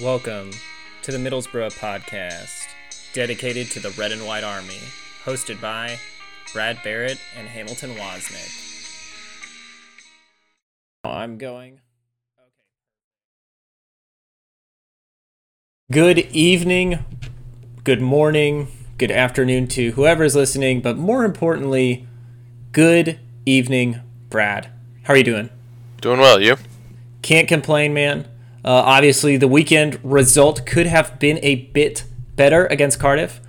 Welcome to the Middlesbrough podcast, dedicated to the Red and White Army, hosted by Brad Barrett and Hamilton Wozniak. I'm going. Good evening, good morning, good afternoon to whoever is listening, but more importantly, good evening, Brad. How are you doing? Doing well, you? Can't complain, man. Uh, obviously, the weekend result could have been a bit better against Cardiff,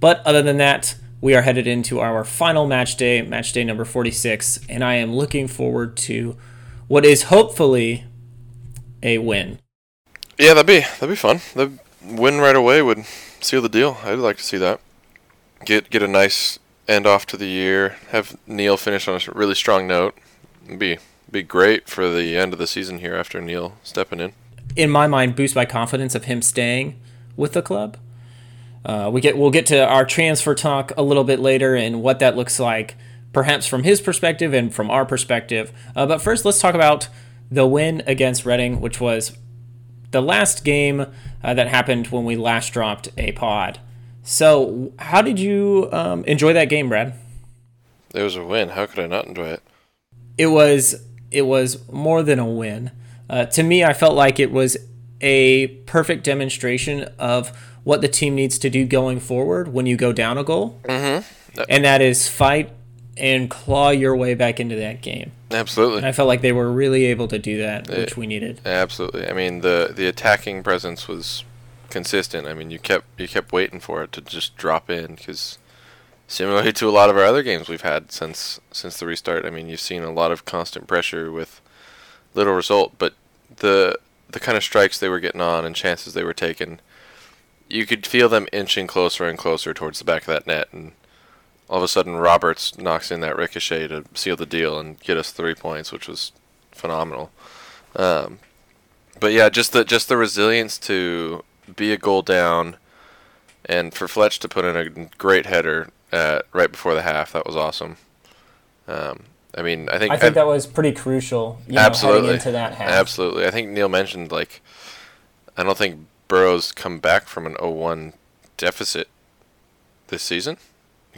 but other than that, we are headed into our final match day, match day number 46, and I am looking forward to what is hopefully a win. Yeah, that'd be that'd be fun. The win right away would seal the deal. I'd like to see that. Get get a nice end off to the year. Have Neil finish on a really strong note. It'd be be great for the end of the season here after Neil stepping in. In my mind, boost my confidence of him staying with the club. Uh, we get we'll get to our transfer talk a little bit later and what that looks like, perhaps from his perspective and from our perspective. Uh, but first, let's talk about the win against Reading, which was the last game uh, that happened when we last dropped a pod. So, how did you um, enjoy that game, Brad? It was a win. How could I not enjoy it? It was it was more than a win. Uh, to me, I felt like it was a perfect demonstration of what the team needs to do going forward when you go down a goal, mm-hmm. and that is fight and claw your way back into that game. Absolutely. And I felt like they were really able to do that, it, which we needed. Absolutely. I mean, the the attacking presence was consistent. I mean, you kept you kept waiting for it to just drop in because similarly to a lot of our other games we've had since since the restart. I mean, you've seen a lot of constant pressure with little result, but the the kind of strikes they were getting on and chances they were taking, you could feel them inching closer and closer towards the back of that net, and all of a sudden Roberts knocks in that ricochet to seal the deal and get us three points, which was phenomenal. Um, but yeah, just the just the resilience to be a goal down, and for Fletch to put in a great header at, right before the half. That was awesome. Um, I mean, I think I think I, that was pretty crucial. You know, absolutely, into that half. Absolutely, I think Neil mentioned like, I don't think Boro's come back from an 0-1 deficit this season.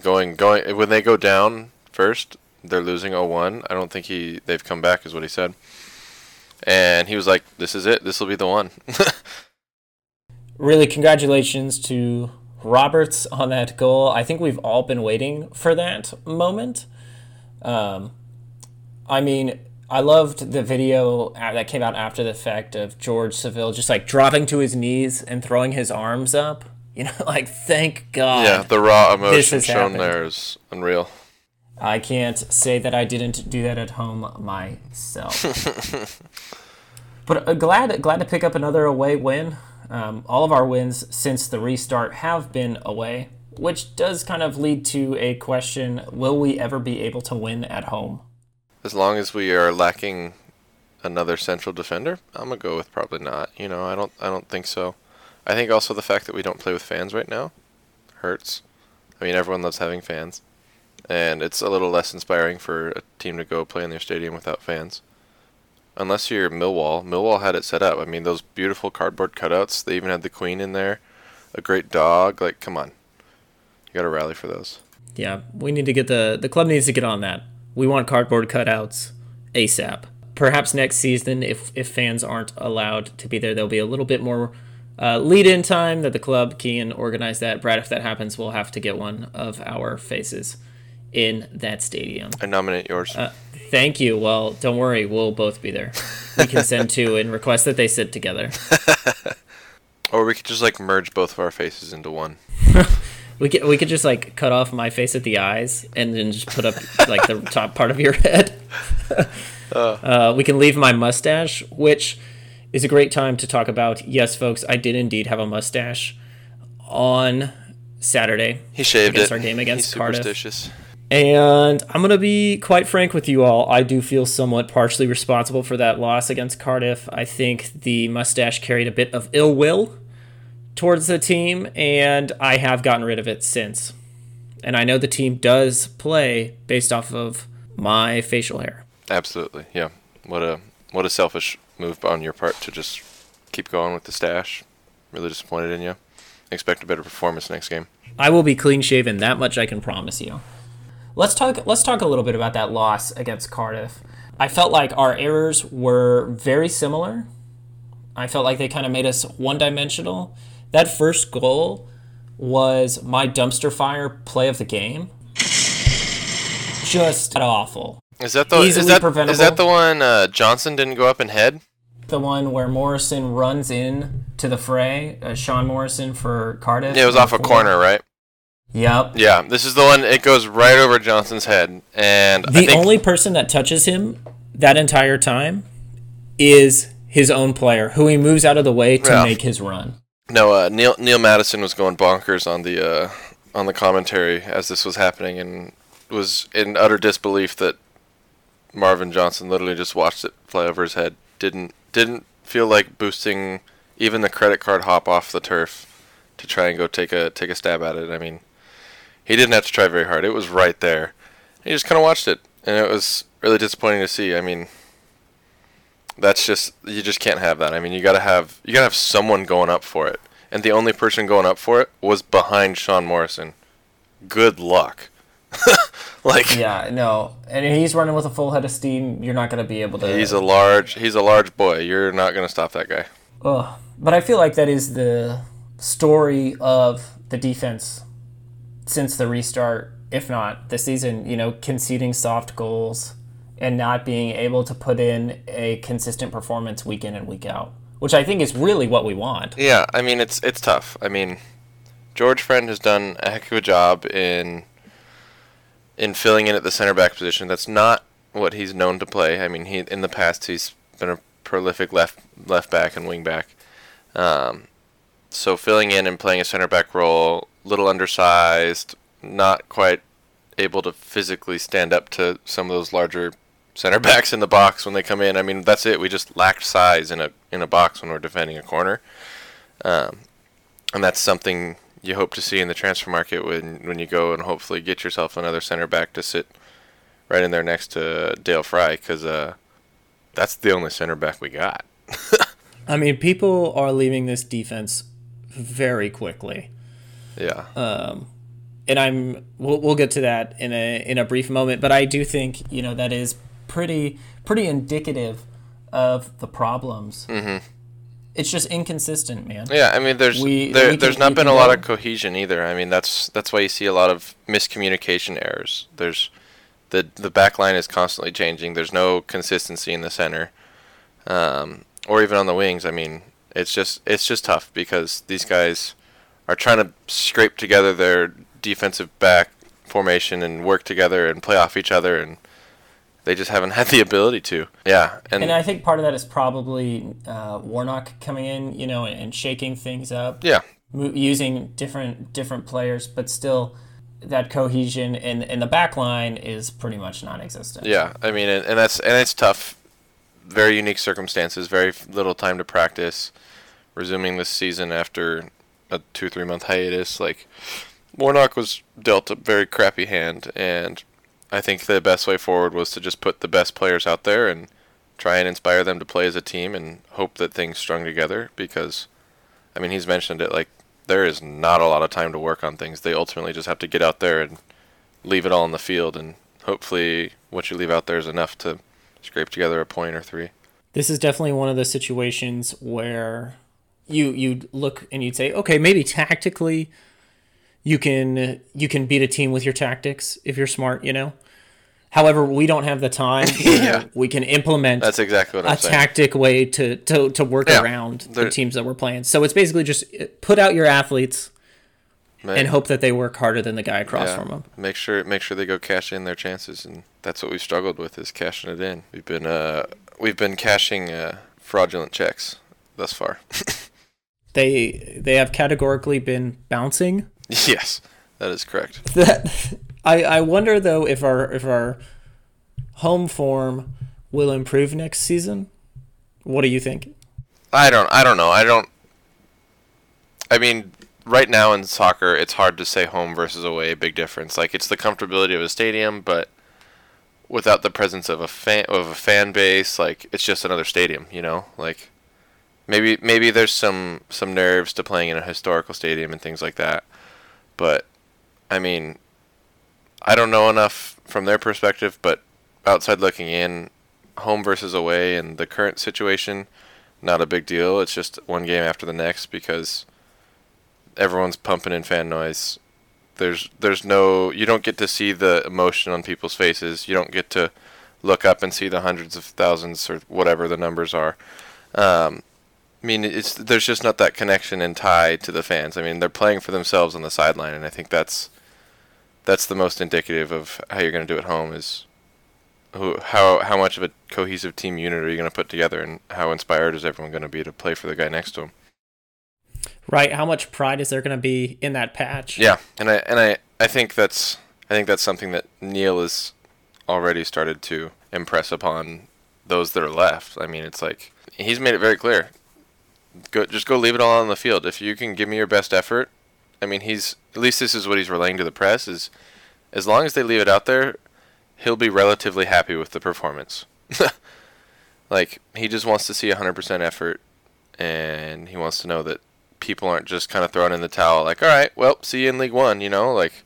Going going when they go down first, they're losing 0-1. I don't think he they've come back, is what he said. And he was like, "This is it. This will be the one." really, congratulations to Roberts on that goal. I think we've all been waiting for that moment. Um, I mean, I loved the video that came out after the fact of George Saville just like dropping to his knees and throwing his arms up. You know, like thank God. Yeah, the raw emotion shown happened. there is unreal. I can't say that I didn't do that at home myself. but uh, glad glad to pick up another away win. Um, all of our wins since the restart have been away, which does kind of lead to a question will we ever be able to win at home? As long as we are lacking another central defender, I'm gonna go with probably not. You know, I don't I don't think so. I think also the fact that we don't play with fans right now hurts. I mean, everyone loves having fans, and it's a little less inspiring for a team to go play in their stadium without fans unless you're Millwall. Millwall had it set up. I mean, those beautiful cardboard cutouts. They even had the queen in there, a great dog. Like, come on, you got to rally for those. Yeah, we need to get the the club needs to get on that. We want cardboard cutouts ASAP. Perhaps next season, if if fans aren't allowed to be there, there'll be a little bit more uh, lead in time that the club can organize that. Brad, if that happens, we'll have to get one of our faces in that stadium. I nominate yours. Uh, thank you. Well, don't worry, we'll both be there. We can send two and request that they sit together. or we could just like merge both of our faces into one. we could we could just like cut off my face at the eyes and then just put up like the top part of your head. uh. Uh, we can leave my mustache, which is a great time to talk about. Yes, folks, I did indeed have a mustache on Saturday. He shaved against it. our game against He's Cardiff. And I'm going to be quite frank with you all. I do feel somewhat partially responsible for that loss against Cardiff. I think the mustache carried a bit of ill will towards the team, and I have gotten rid of it since. And I know the team does play based off of my facial hair. Absolutely. Yeah. What a what a selfish move on your part to just keep going with the stash. Really disappointed in you. Expect a better performance next game. I will be clean shaven. That much I can promise you. Let's talk. Let's talk a little bit about that loss against Cardiff. I felt like our errors were very similar. I felt like they kind of made us one dimensional. That first goal was my dumpster fire play of the game. Just awful. Is that the is that, is preventable. that the one uh, Johnson didn't go up and head? The one where Morrison runs in to the fray, uh, Sean Morrison for Cardiff. Yeah, it was off a Before- corner, right? Yep. Yeah, this is the one. It goes right over Johnson's head, and I The think only person that touches him that entire time is his own player, who he moves out of the way to Yeah. make his run. No uh, Neil Neil Madison was going bonkers on the uh, on the commentary as this was happening, and was in utter disbelief that Marvin Johnson literally just watched it fly over his head. Didn't didn't feel like boosting even the credit card hop off the turf to try and go take a take a stab at it. I mean, he didn't have to try very hard. It was right there. He just kind of watched it, and it was really disappointing to see. I mean, that's just you just can't have that. I mean, you gotta have you gotta have someone going up for it, and the only person going up for it was behind Sean Morrison. Good luck. like Yeah, no. And he's running with a full head of steam. You're not going to be able to. he's a large he's a large boy. You're not gonna stop that guy. Ugh. But I feel like that is the story of the defense since the restart, if not the season, you know, conceding soft goals and not being able to put in a consistent performance week in and week out, which I think is really what we want. Yeah, I mean it's it's tough. I mean, George Friend has done a heck of a job in in filling in at the center back position. That's not what he's known to play. I mean, he in the past he's been a prolific left left back and wing back. Um, so filling in and playing a center back role, little undersized, not quite able to physically stand up to some of those larger center backs in the box when they come in. I mean, that's it. We just lacked size in a in a box when we're defending a corner, um, and that's something you hope to see in the transfer market when when you go and hopefully get yourself another center back to sit right in there next to Dael Fry because uh, that's the only center back we got. I mean, people are leaving this defense very quickly. Yeah, Um, and I'm we'll, we'll get to that in a in a brief moment but I do think you know that is pretty pretty indicative of the problems mm-hmm. it's just inconsistent man Yeah, I mean, there's We- there, we there's not been a lot of cohesion either. I mean, that's that's why you see a lot of miscommunication errors. There's the the back line is constantly changing. There's no consistency in the center, um, or even on the wings. I mean, it's just it's just tough because these guys are trying to scrape together their defensive back formation and work together and play off each other and. They just haven't had the ability to. Yeah, and, and I think part of that is probably uh, Warnock coming in you know and shaking things up yeah, using different different players but still that cohesion in in the back line is pretty much non-existent Yeah, I mean, and, and that's and it's tough. Very unique circumstances. Very little time to practice. Resuming this season after a two three month hiatus, like Warnock was dealt a very crappy hand, and I think the best way forward was to just put the best players out there and try and inspire them to play as a team and hope that things strung together. Because, I mean, he's mentioned it like there is not a lot of time to work on things. They ultimately just have to get out there and leave it all on the field, and hopefully, what you leave out there is enough to scrape together a point or three. this is definitely one of the situations where you you'd look and you'd say, okay, maybe tactically you can you can beat a team with your tactics if you're smart, you know. However, we don't have the time. Yeah. we can implement That's exactly what a I'm saying. tactic way to to, to work Yeah. around There- the teams that we're playing. So it's basically just uh, put out your athletes Ma- and hope that they work harder than the guy across yeah, from them. Make sure make sure they go cash in their chances, and that's what we've struggled with is cashing it in. We've been uh we've been cashing uh, fraudulent checks thus far. They they have categorically been bouncing yes, that is correct. that I, I wonder though if our if our home form will improve next season. What do you think? I don't I don't know. I don't. I mean, right now in soccer, it's hard to say home versus away. A big difference. Like it's the comfortability of a stadium, but without the presence of a fan of a fan base, like it's just another stadium. You know, like maybe maybe there's some some nerves to playing in a historical stadium and things like that. But I mean, I don't know enough from their perspective, but outside looking in, home versus away and the current situation, not a big deal. It's just one game after the next because everyone's pumping in fan noise. There's there's no you don't get to see the emotion on people's faces. You don't get to look up and see the hundreds of thousands or whatever the numbers are. Um, I mean, it's there's just not that connection and tie to the fans. I mean, they're playing for themselves on the sideline, and I think that's that's the most indicative of how you're going to do at home is who how how much of a cohesive team unit are you going to put together, and how inspired is everyone going to be to play for the guy next to him. Right. How much pride is there going to be in that patch? Yeah, and I and I I think that's I think that's something that Neil has already started to impress upon those that are left. I mean, it's like he's made it very clear go just go leave it all on the field. If you can give me your best effort, I mean, he's at least this is what he's relaying to the press is as long as they leave it out there, he'll be relatively happy with the performance. like he just wants to see 100% effort and he wants to know that people aren't just kind of throwing in the towel like, "All right, well, see you in League 1," you know, like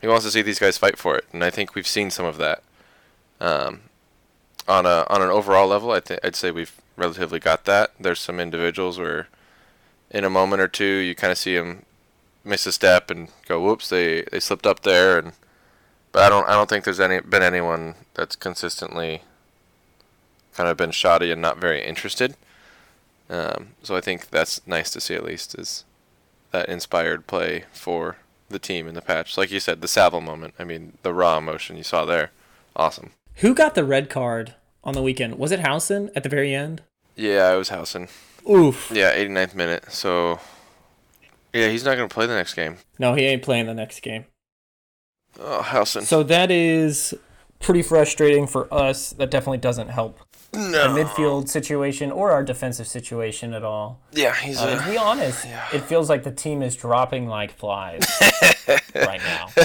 he wants to see these guys fight for it, and I think we've seen some of that. Um, on a on an overall level, I think I'd say we've relatively got that. There's some individuals where, in a moment or two, you kind of see them miss a step and go, "Whoops, they they slipped up there." And but I don't I don't think there's any been anyone that's consistently kind of been shoddy and not very interested. Um, so I think that's nice to see at least is that inspired play for the team in the patch. Like you said, the Saville moment. I mean, the raw emotion you saw there, awesome. Who got the red card on the weekend? Was it Howson at the very end? Yeah, it was Howson. Oof. Yeah, 89th minute. So, yeah, he's not going to play the next game. No, he ain't playing the next game. Oh, Howson. So that is pretty frustrating for us. That definitely doesn't help no. the midfield situation or our defensive situation at all. Yeah, he's. Uh, a, to be honest, yeah. it feels like the team is dropping like flies right now.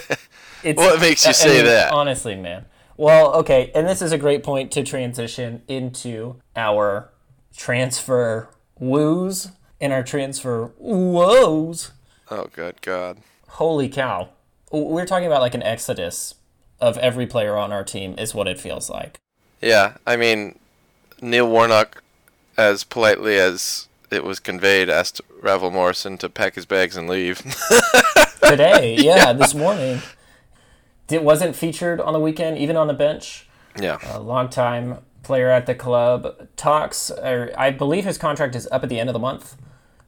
It's, What makes you I say mean, that? Honestly, man. Well, okay, and this is a great point to transition into our transfer woos and our transfer woes. oh, good God. Holy cow. We're talking about like an exodus of every player on our team, is what it feels like. Yeah, I mean, Neil Warnock, as politely as it was conveyed, asked Ravel Morrison to pack his bags and leave. Today, yeah, this morning. It wasn't featured on the weekend, even on the bench. yeah. A long time player at the club talks, or I believe his contract is up at the end of the month,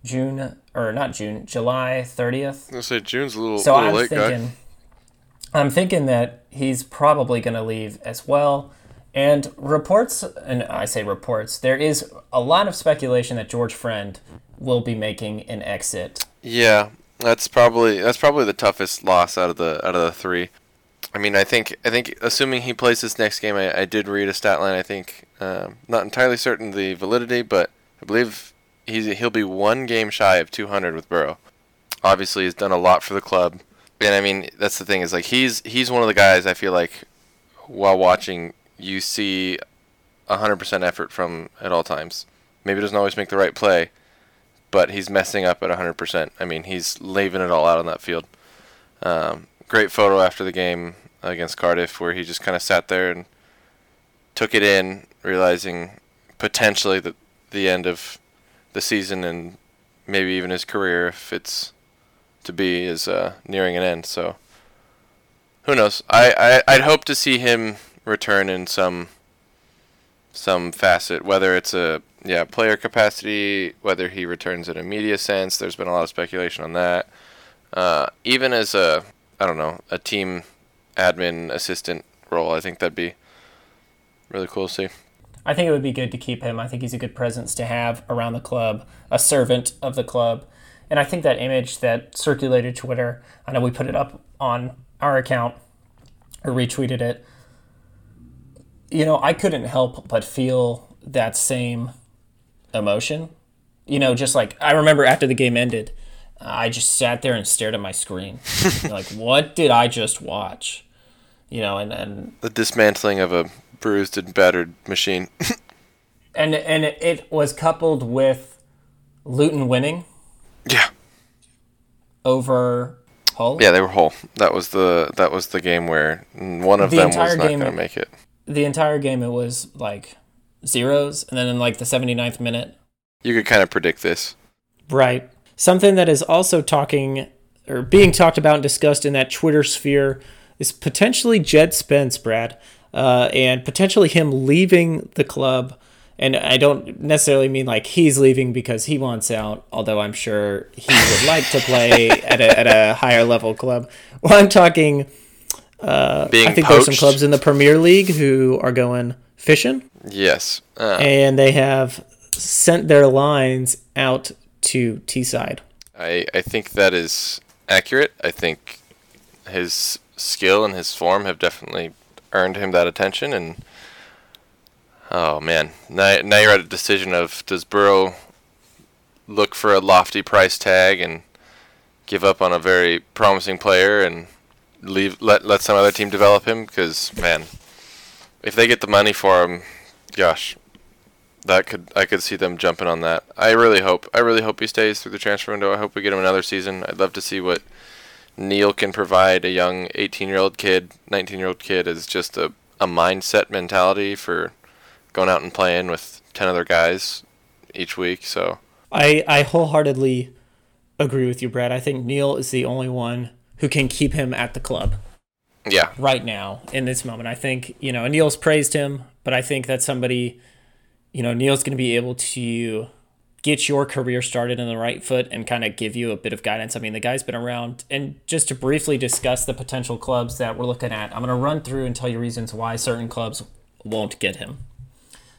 June or not June, July thirtieth. I say June's a little, So little I'm late thinking, guy. I'm thinking that he's probably going to leave as well. And reports, and I say reports, there is a lot of speculation that George Friend will be making an exit. Yeah, that's probably that's probably the toughest loss out of the out of the three. I mean, I think I think assuming he plays this next game, I, I did read a stat line. I think um, not entirely certain the validity, but I believe he's he'll be one game shy of 200 with Boro. Obviously, he's done a lot for the club, and I mean that's the thing is like he's he's one of the guys I feel like while watching you see 100% effort from at all times. Maybe doesn't always make the right play, but he's messing up at 100%. I mean, he's leaving it all out on that field. Um, great photo after the game against Cardiff where he just kind of sat there and took it in, realizing potentially that the end of the season and maybe even his career, if it's to be, is uh, nearing an end. So who knows? I, I I'd hope to see him return in some some facet, whether it's a yeah player capacity, whether he returns in a media sense. There's been a lot of speculation on that. Uh, even as a I don't know a team admin assistant role, I think that'd be really cool to see. I think it would be good to keep him. I think he's a good presence to have around the club, a servant of the club. And I think that image that circulated Twitter, I know we put it up on our account or retweeted it. You know, I couldn't help but feel that same emotion. You know, just like I remember after the game ended, I just sat there and stared at my screen. like, what did I just watch? You know, and, and The dismantling of a bruised and battered machine. and and it was coupled with Luton winning Yeah. over Hull. Yeah, they were whole. That was the that was the game where one of The them was not going to make it. The entire game it was like zeros, and then in like the 79th minute, You could kind of predict this. Right. Something that is also talking or being talked about and discussed in that Twitter sphere is potentially Jed Spence, Brad, uh, and potentially him leaving the club. And I don't necessarily mean like he's leaving because he wants out, although I'm sure he would like to play at a, at a higher level club. Well, I'm talking. Being I think there's some clubs in the Premier League who are going fishing, Yes. Uh, and they have sent their lines out to Teesside. I I think that is accurate. I think his skill and his form have definitely earned him that attention. And oh man, now now you're at a decision of does Boro look for a lofty price tag and give up on a very promising player and leave let let some other team develop him? Because man, if they get the money for him, gosh, that could I could see them jumping on that. I really hope I really hope he stays through the transfer window. I hope we get him another season. I'd love to see what Neil can provide a young 18-year-old kid, 19-year-old kid is just a a mindset mentality for going out and playing with 10 other guys each week. So, I, I wholeheartedly agree with you, Brad. I think Neil is the only one who can keep him at the club yeah. right now in this moment. I think, you know, Neil's praised him, but I think that somebody, you know, Neil's going to be able to get your career started in the right foot and kind of give you a bit of guidance. I mean, the guy's been around. And just to briefly discuss the potential clubs that we're looking at, I'm going to run through and tell you reasons why certain clubs won't get him.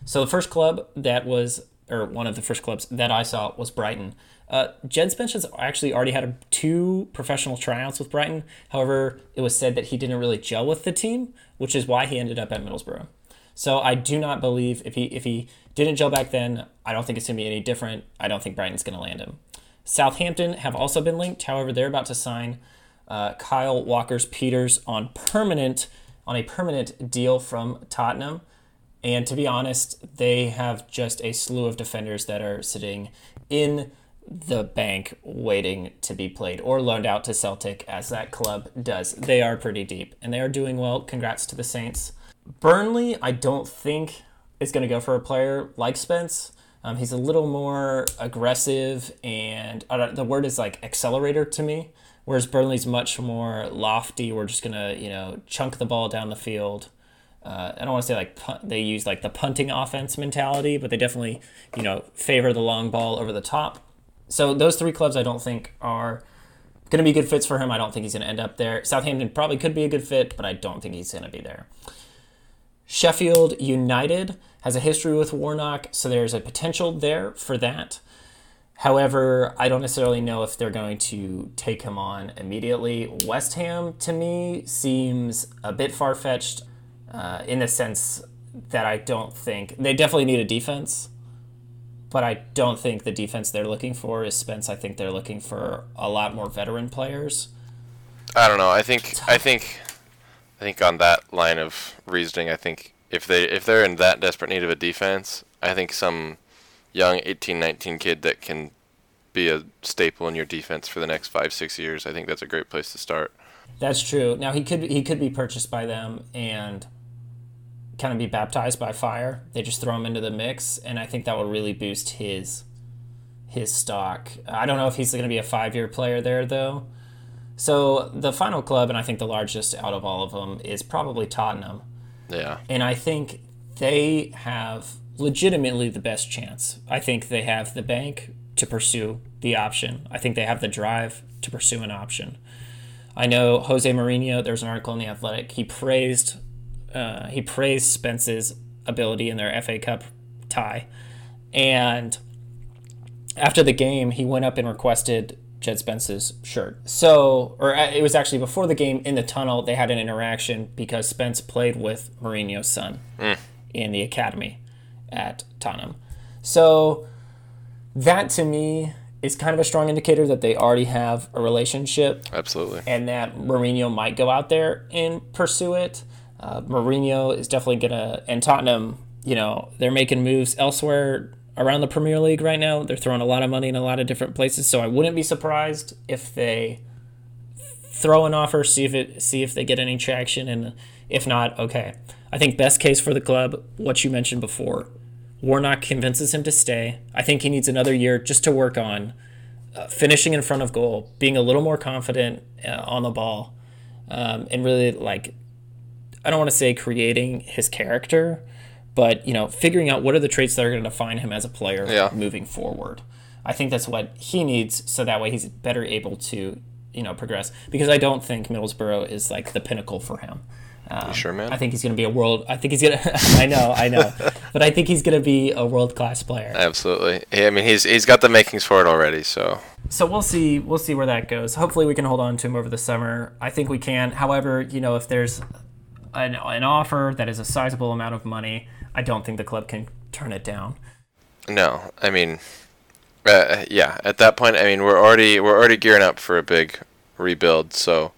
So the first club that was, or one of the first clubs that I saw was Brighton. Uh, Jed Spence has actually already had a, two professional tryouts with Brighton. However, it was said that he didn't really gel with the team, which is why he ended up at Middlesbrough. So I do not believe if he if he didn't gel back then, I don't think it's gonna be any different. I don't think Brighton's gonna land him. Southampton have also been linked. However, they're about to sign uh, Kyle Walker's Peters on permanent on a permanent deal from Tottenham. And to be honest, they have just a slew of defenders that are sitting in the bank waiting to be played or loaned out to Celtic as that club does. They are pretty deep and they are doing well. Congrats to the Saints. Burnley, I don't think is going to go for a player like Spence. Um, he's a little more aggressive and the word is like accelerator to me. Whereas Burnley's much more lofty. We're just gonna, you know, chunk the ball down the field. Uh, I don't want to say like punt, they use like the punting offense mentality, but they definitely, you know, favor the long ball over the top. So those three clubs I don't think are going to be good fits for him. I don't think he's going to end up there. Southampton probably could be a good fit, but I don't think he's going to be there. Sheffield United has a history with Warnock, so there's a potential there for that. However, I don't necessarily know if they're going to take him on immediately. West Ham, to me, seems a bit far fetched uh, in the sense that I don't think they definitely need a defense, but I don't think the defense they're looking for is Spence. I think they're looking for a lot more veteran players. I don't know. I think I think I think on that line of reasoning, I think if they if they're in that desperate need of a defense, I think some young 18, 19 kid that can be a staple in your defense for the next 5, 6 years, I think that's a great place to start. That's true. Now he could he could be purchased by them and kind of be baptized by fire. They just throw him into the mix, and I think that will really boost his his stock. I don't know if he's going to be a five year player there though. So the final club, and I think the largest out of all of them, is probably Tottenham, Yeah. and I think they have legitimately the best chance. I think they have the bank to pursue the option. I think they have the drive to pursue an option. I know Jose Mourinho. There's an article in the Athletic. He praised uh, he praised Spence's ability in their FA Cup tie, and after the game, he went up and requested Jed Spence's shirt. So, or uh, it was actually before the game in the tunnel. They had an interaction because Spence played with Mourinho's son in the academy at Tottenham. So that to me is kind of a strong indicator that they already have a relationship Absolutely. and that Mourinho might go out there and pursue it. Uh, Mourinho is definitely gonna, and Tottenham you know, they're making moves elsewhere around the Premier League right now. They're throwing a lot of money in a lot of different places, so I wouldn't be surprised if they throw an offer, see if it see if they get any traction, and if not, okay. I think best case for the club, what you mentioned before, Warnock convinces him to stay. I think he needs another year just to work on uh, finishing in front of goal, being a little more confident uh, on the ball, um, and really like I don't want to say creating his character, but you know, figuring out what are the traits that are going to define him as a player Yeah. moving forward. I think that's what he needs, so that way he's better able to you know progress. Because I don't think Middlesbrough is like the pinnacle for him. Um, sure, man? I think he's going to be a world. I think he's going to. I know, I know, but I think he's going to be a world class player. Absolutely. Yeah, I mean, he's he's got the makings for it already. So So we'll see. We'll see where that goes. Hopefully, we can hold on to him over the summer. I think we can. However, you know, if there's an, an offer that is a sizable amount of money, I don't think the club can turn it down. no, I mean, uh, yeah. At that point, I mean, we're already we're already gearing up for a big rebuild. So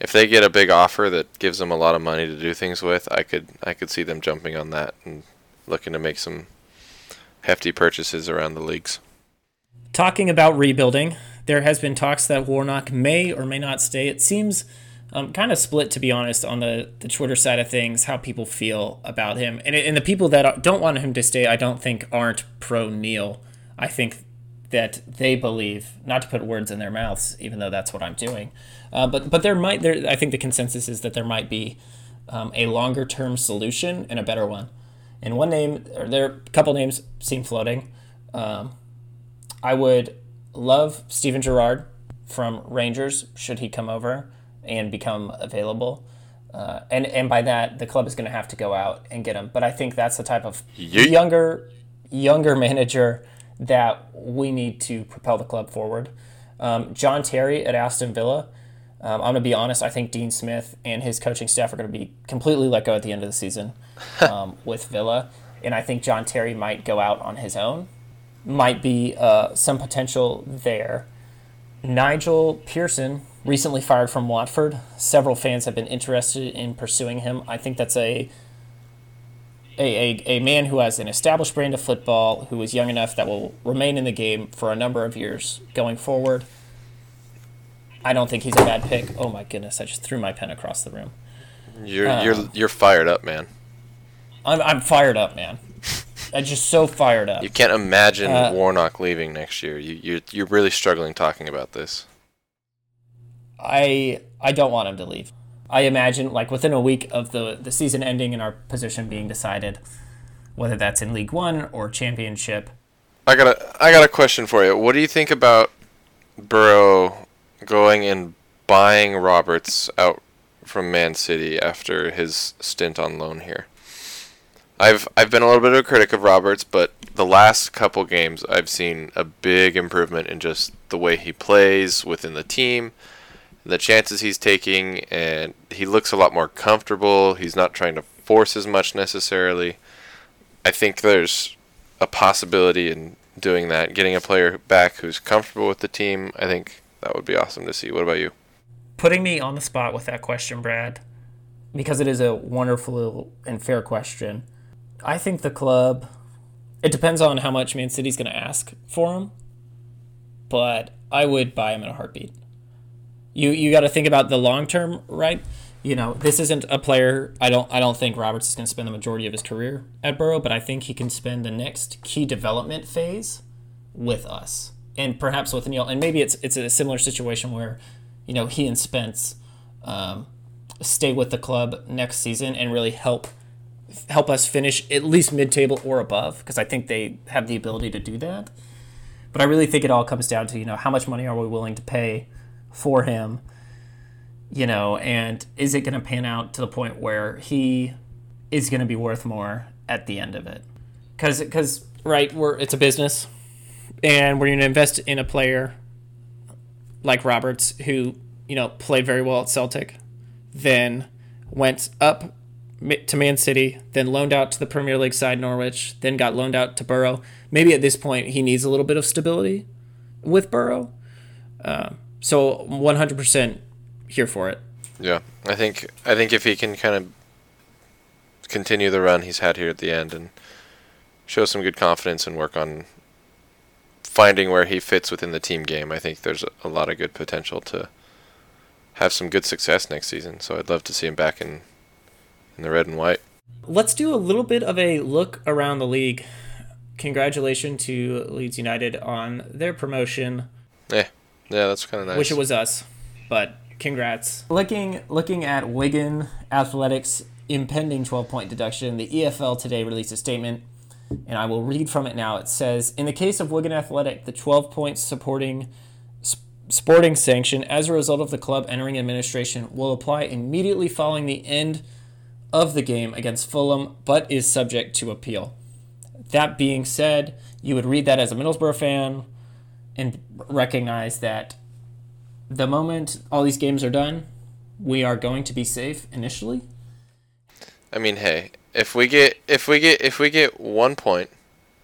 if they get a big offer that gives them a lot of money to do things with, I could I could see them jumping on that and looking to make some hefty purchases around the leagues. Talking about rebuilding, there has been talks that Warnock may or may not stay. It seems um, kind of split, to be honest, on the, the Twitter side of things, how people feel about him. And, and the people that don't want him to stay, I don't think aren't pro Neil. I think that they believe, not to put words in their mouths, even though that's what I'm doing, uh, but but there might there. I think the consensus is that there might be um, a longer term solution and a better one. And one name, or there are a couple names seem floating. Um, I would love Steven Gerrard from Rangers should he come over and become available. Uh, and and by that, the club is going to have to go out and get them. But I think that's the type of Yeet. younger younger manager that we need to propel the club forward. Um, John Terry at Aston Villa. Um, I'm going to be honest. I think Dean Smith and his coaching staff are going to be completely let go at the end of the season um, with Villa, and I think John Terry might go out on his own. Might be uh, some potential there. Nigel Pearson recently fired from Watford. Several fans have been interested in pursuing him. I think that's a a, a, a man who has an established brand of football, who is young enough that will remain in the game for a number of years going forward. I don't think he's a bad pick. Oh my goodness, I just threw my pen across the room. You're Uh. you're you're fired up, man. I'm, I'm fired up, man. I'm just so fired up. You can't imagine Uh, Warnock leaving next year. You you're you're really struggling talking about this. I I don't want him to leave. I imagine like within a week of the the season ending and our position being decided, whether that's in League One or Championship. I got a I got a question for you. What do you think about Boro going and buying Roberts out from Man City after his stint on loan here? I've I've been a little bit of a critic of Roberts, but the last couple games I've seen a big improvement in just the way he plays within the team, the chances he's taking, and he looks a lot more comfortable. He's not trying to force as much necessarily. I think there's a possibility in doing that, getting a player back who's comfortable with the team. I think that would be awesome to see. What about you? Putting me on the spot with that question, Brad, because it is a wonderful and fair question. I think the club. It depends on how much Man City's going to ask for him, but I would buy him in a heartbeat. You you got to think about the long term, right? You know, this isn't a player. I don't I don't think Roberts is going to spend the majority of his career at Boro, but I think he can spend the next key development phase with us, and perhaps with Neil. And maybe it's it's a similar situation where, you know, he and Spence um, stay with the club next season and really help help us finish at least mid table or above, because I think they have the ability to do that. But I really think it all comes down to you know how much money are we willing to pay for him, you know, and is it going to pan out to the point where he is going to be worth more at the end of it? Because because right, we're it's a business, and we're going to invest in a player like Roberts who you know played very well at Celtic, then went up to Man City, then loaned out to the Premier League side Norwich, then got loaned out to Boro. Maybe at this point he needs a little bit of stability with Boro. Uh, so 100% here for it. Yeah, I think I think if he can kind of continue the run he's had here at the end and show some good confidence and work on finding where he fits within the team game. I think there's a, a lot of good potential to have some good success next season. So I'd love to see him back in in the red and white. Let's do a little bit of a look around the league. Congratulations to Leeds United on their promotion. Yeah, yeah, that's kind of nice. Wish it was us, but congrats. Looking looking at Wigan Athletics impending 12 point deduction, the EFL today released a statement, and I will read from it now. It says In the case of Wigan Athletic, the 12 points supporting sporting sanction as a result of the club entering administration will apply immediately following the end of the game against Fulham, but is subject to appeal. That being said, you would read that as a Middlesbrough fan and recognize that the moment all these games are done, we are going to be safe initially. I mean, hey, if we get if we get if we get one point,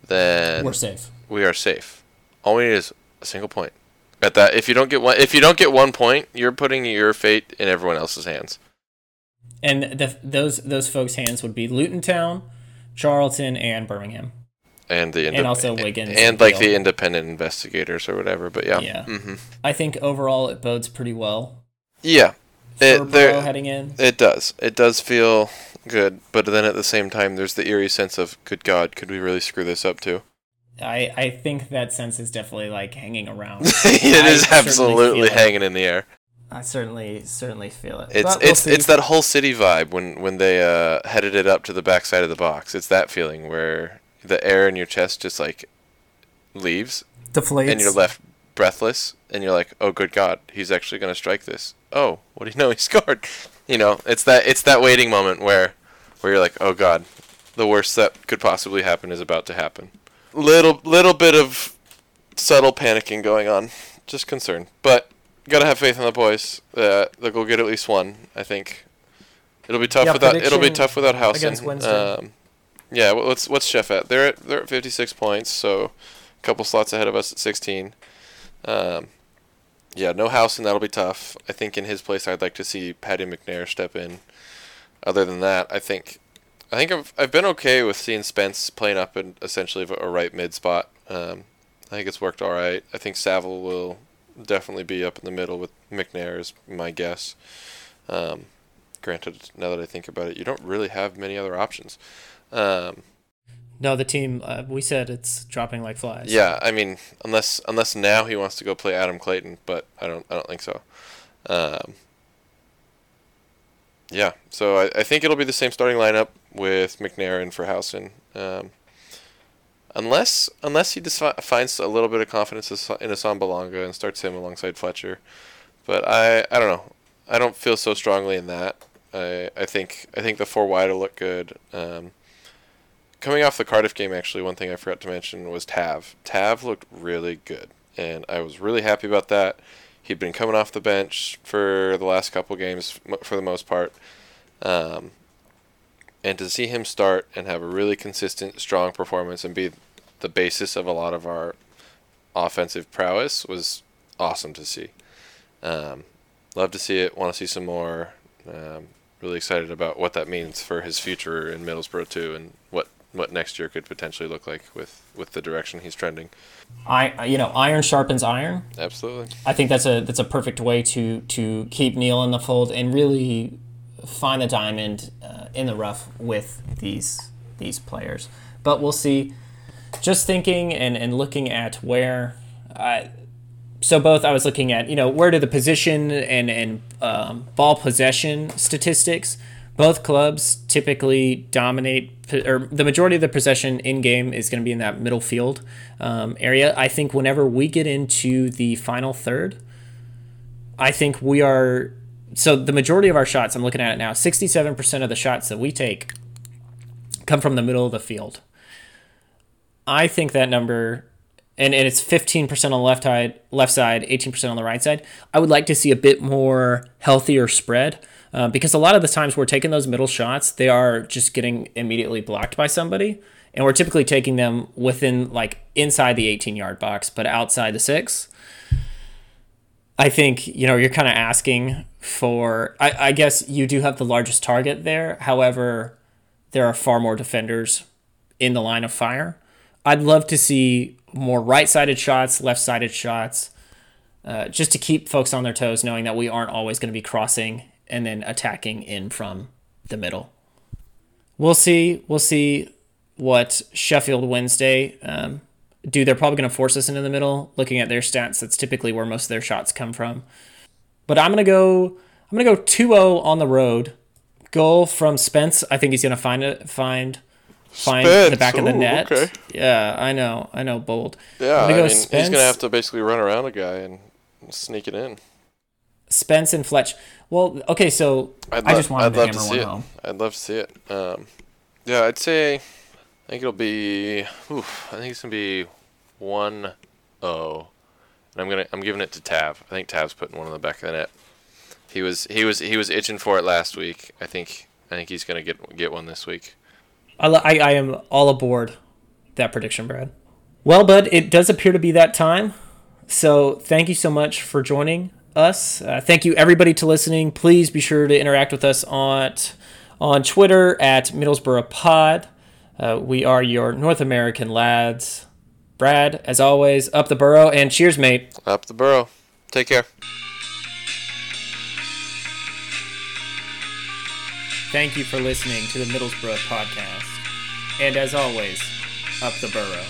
then we're safe. We are safe. All we need is a single point. At that, if you don't get one, if you don't get one point, you're putting your fate in everyone else's hands. And the, those those folks' hands would be Luton Town, Charlton, and Birmingham. And the and also Wigan and like the independent investigators or whatever. But yeah, yeah. Mm-hmm. I think overall it bodes pretty well. Yeah, it, there, heading in. It does. It does feel good, but then at the same time, there's the eerie sense of, good God, could we really screw this up too? I, I think that sense is definitely like hanging around. it I is absolutely hanging in the air. I certainly certainly feel it. It's we'll it's see. it's that whole city vibe when when they uh, headed it up to the backside of the box. It's that feeling where the air in your chest just like leaves, deflates, and you're left breathless, and you're like, "Oh, good God, he's actually going to strike this." Oh, what do you know? He scored. You know, it's that it's that waiting moment where where you're like, "Oh God, the worst that could possibly happen is about to happen." Little little bit of subtle panicking going on, just concern, but gotta have faith in the boys. Uh, they'll go get at least one. I think it'll be tough yeah, without. It'll be tough without Howson. Um, yeah, what's what's Chef at? They're at they're at 56 points, so a couple slots ahead of us at 16. Um, yeah, no house, and That'll be tough. I think in his place, I'd like to see Paddy McNair step in. Other than that, I think I think I've I've been okay with seeing Spence playing up in essentially a right mid spot. Um, I think it's worked all right. I think Saville will definitely be up in the middle with McNair is my guess. Um, granted, now that I think about it, you don't really have many other options. Um, no, the team uh, we said it's dropping like flies. Yeah, I mean, unless unless now he wants to go play Adam Clayton, but I don't I don't think so. Um, yeah, so I, I think it'll be the same starting lineup with McNair and Verhausen. Um, unless unless he finds a little bit of confidence in Assombalonga and starts him alongside Fletcher. But I I don't know. I don't feel so strongly in that. I I think I think the four wide will look good. Um, coming off the Cardiff game, actually, one thing I forgot to mention was Tav. Tav looked really good, and I was really happy about that. He'd been coming off the bench for the last couple games for the most part. Um, and to see him start and have a really consistent, strong performance and be the basis of a lot of our offensive prowess was awesome to see. Um, love to see it. Want to see some more. Um, really excited about what that means for his future in Middlesbrough too, and what what next year could potentially look like with with the direction he's trending. I you know iron sharpens iron. Absolutely. I think that's a that's a perfect way to to keep Neil in the fold and really find the diamond uh, in the rough with these these players. But we'll see. Just thinking and, and looking at where, I, so both I was looking at you know where do the position and and um, ball possession statistics. Both clubs typically dominate, or the majority of the possession in game is going to be in that middle field um, area. I think whenever we get into the final third, I think we are so the majority of our shots, I'm looking at it now, 67% of the shots that we take come from the middle of the field. I think that number, and, and it's 15% on the left side, left side, 18% on the right side. I would like to see a bit more healthier spread uh, because a lot of the times we're taking those middle shots, they are just getting immediately blocked by somebody. And we're typically taking them within, like, inside the 18 yard box, but outside the six. I think, you know, you're kind of asking for, I, I guess you do have the largest target there. However, there are far more defenders in the line of fire. I'd love to see more right sided shots, left sided shots, uh, just to keep folks on their toes, knowing that we aren't always going to be crossing and then attacking in from the middle. We'll see. We'll see what Sheffield Wednesday um, do. They're probably going to force us into the middle. Looking at their stats, that's typically where most of their shots come from. But I'm gonna go. I'm gonna go 2-0 on the road. Goal from Spence. I think he's gonna find it. Find find Spence, the back of the net. okay. Yeah, I know. I know. Bold. Yeah, I'm I go mean, he's gonna have to basically run around a guy and sneak it in. Spence and Fletch. Well, okay. So I'd I lo- just wanted I'd to love hammer to one see it. home. I'd love to see it. Um, yeah, I'd say. I think it'll be. Oof, I think it's gonna be one oh, and I'm gonna I'm giving it to Tav. I think Tav's putting one on the back of the net. He was he was he was itching for it last week. I think I think he's gonna get get one this week. I, I, I am all aboard that prediction, Brad. Well, bud, it does appear to be that time. So thank you so much for joining us. Uh, thank you everybody to listening. Please be sure to interact with us on on Twitter at Middlesbrough Pod. Uh, we are your North American lads. Brad, as always, up the Boro and cheers, mate. Up the Boro. Take care. Thank you for listening to the Middlesbrough podcast. And as always, up the Boro.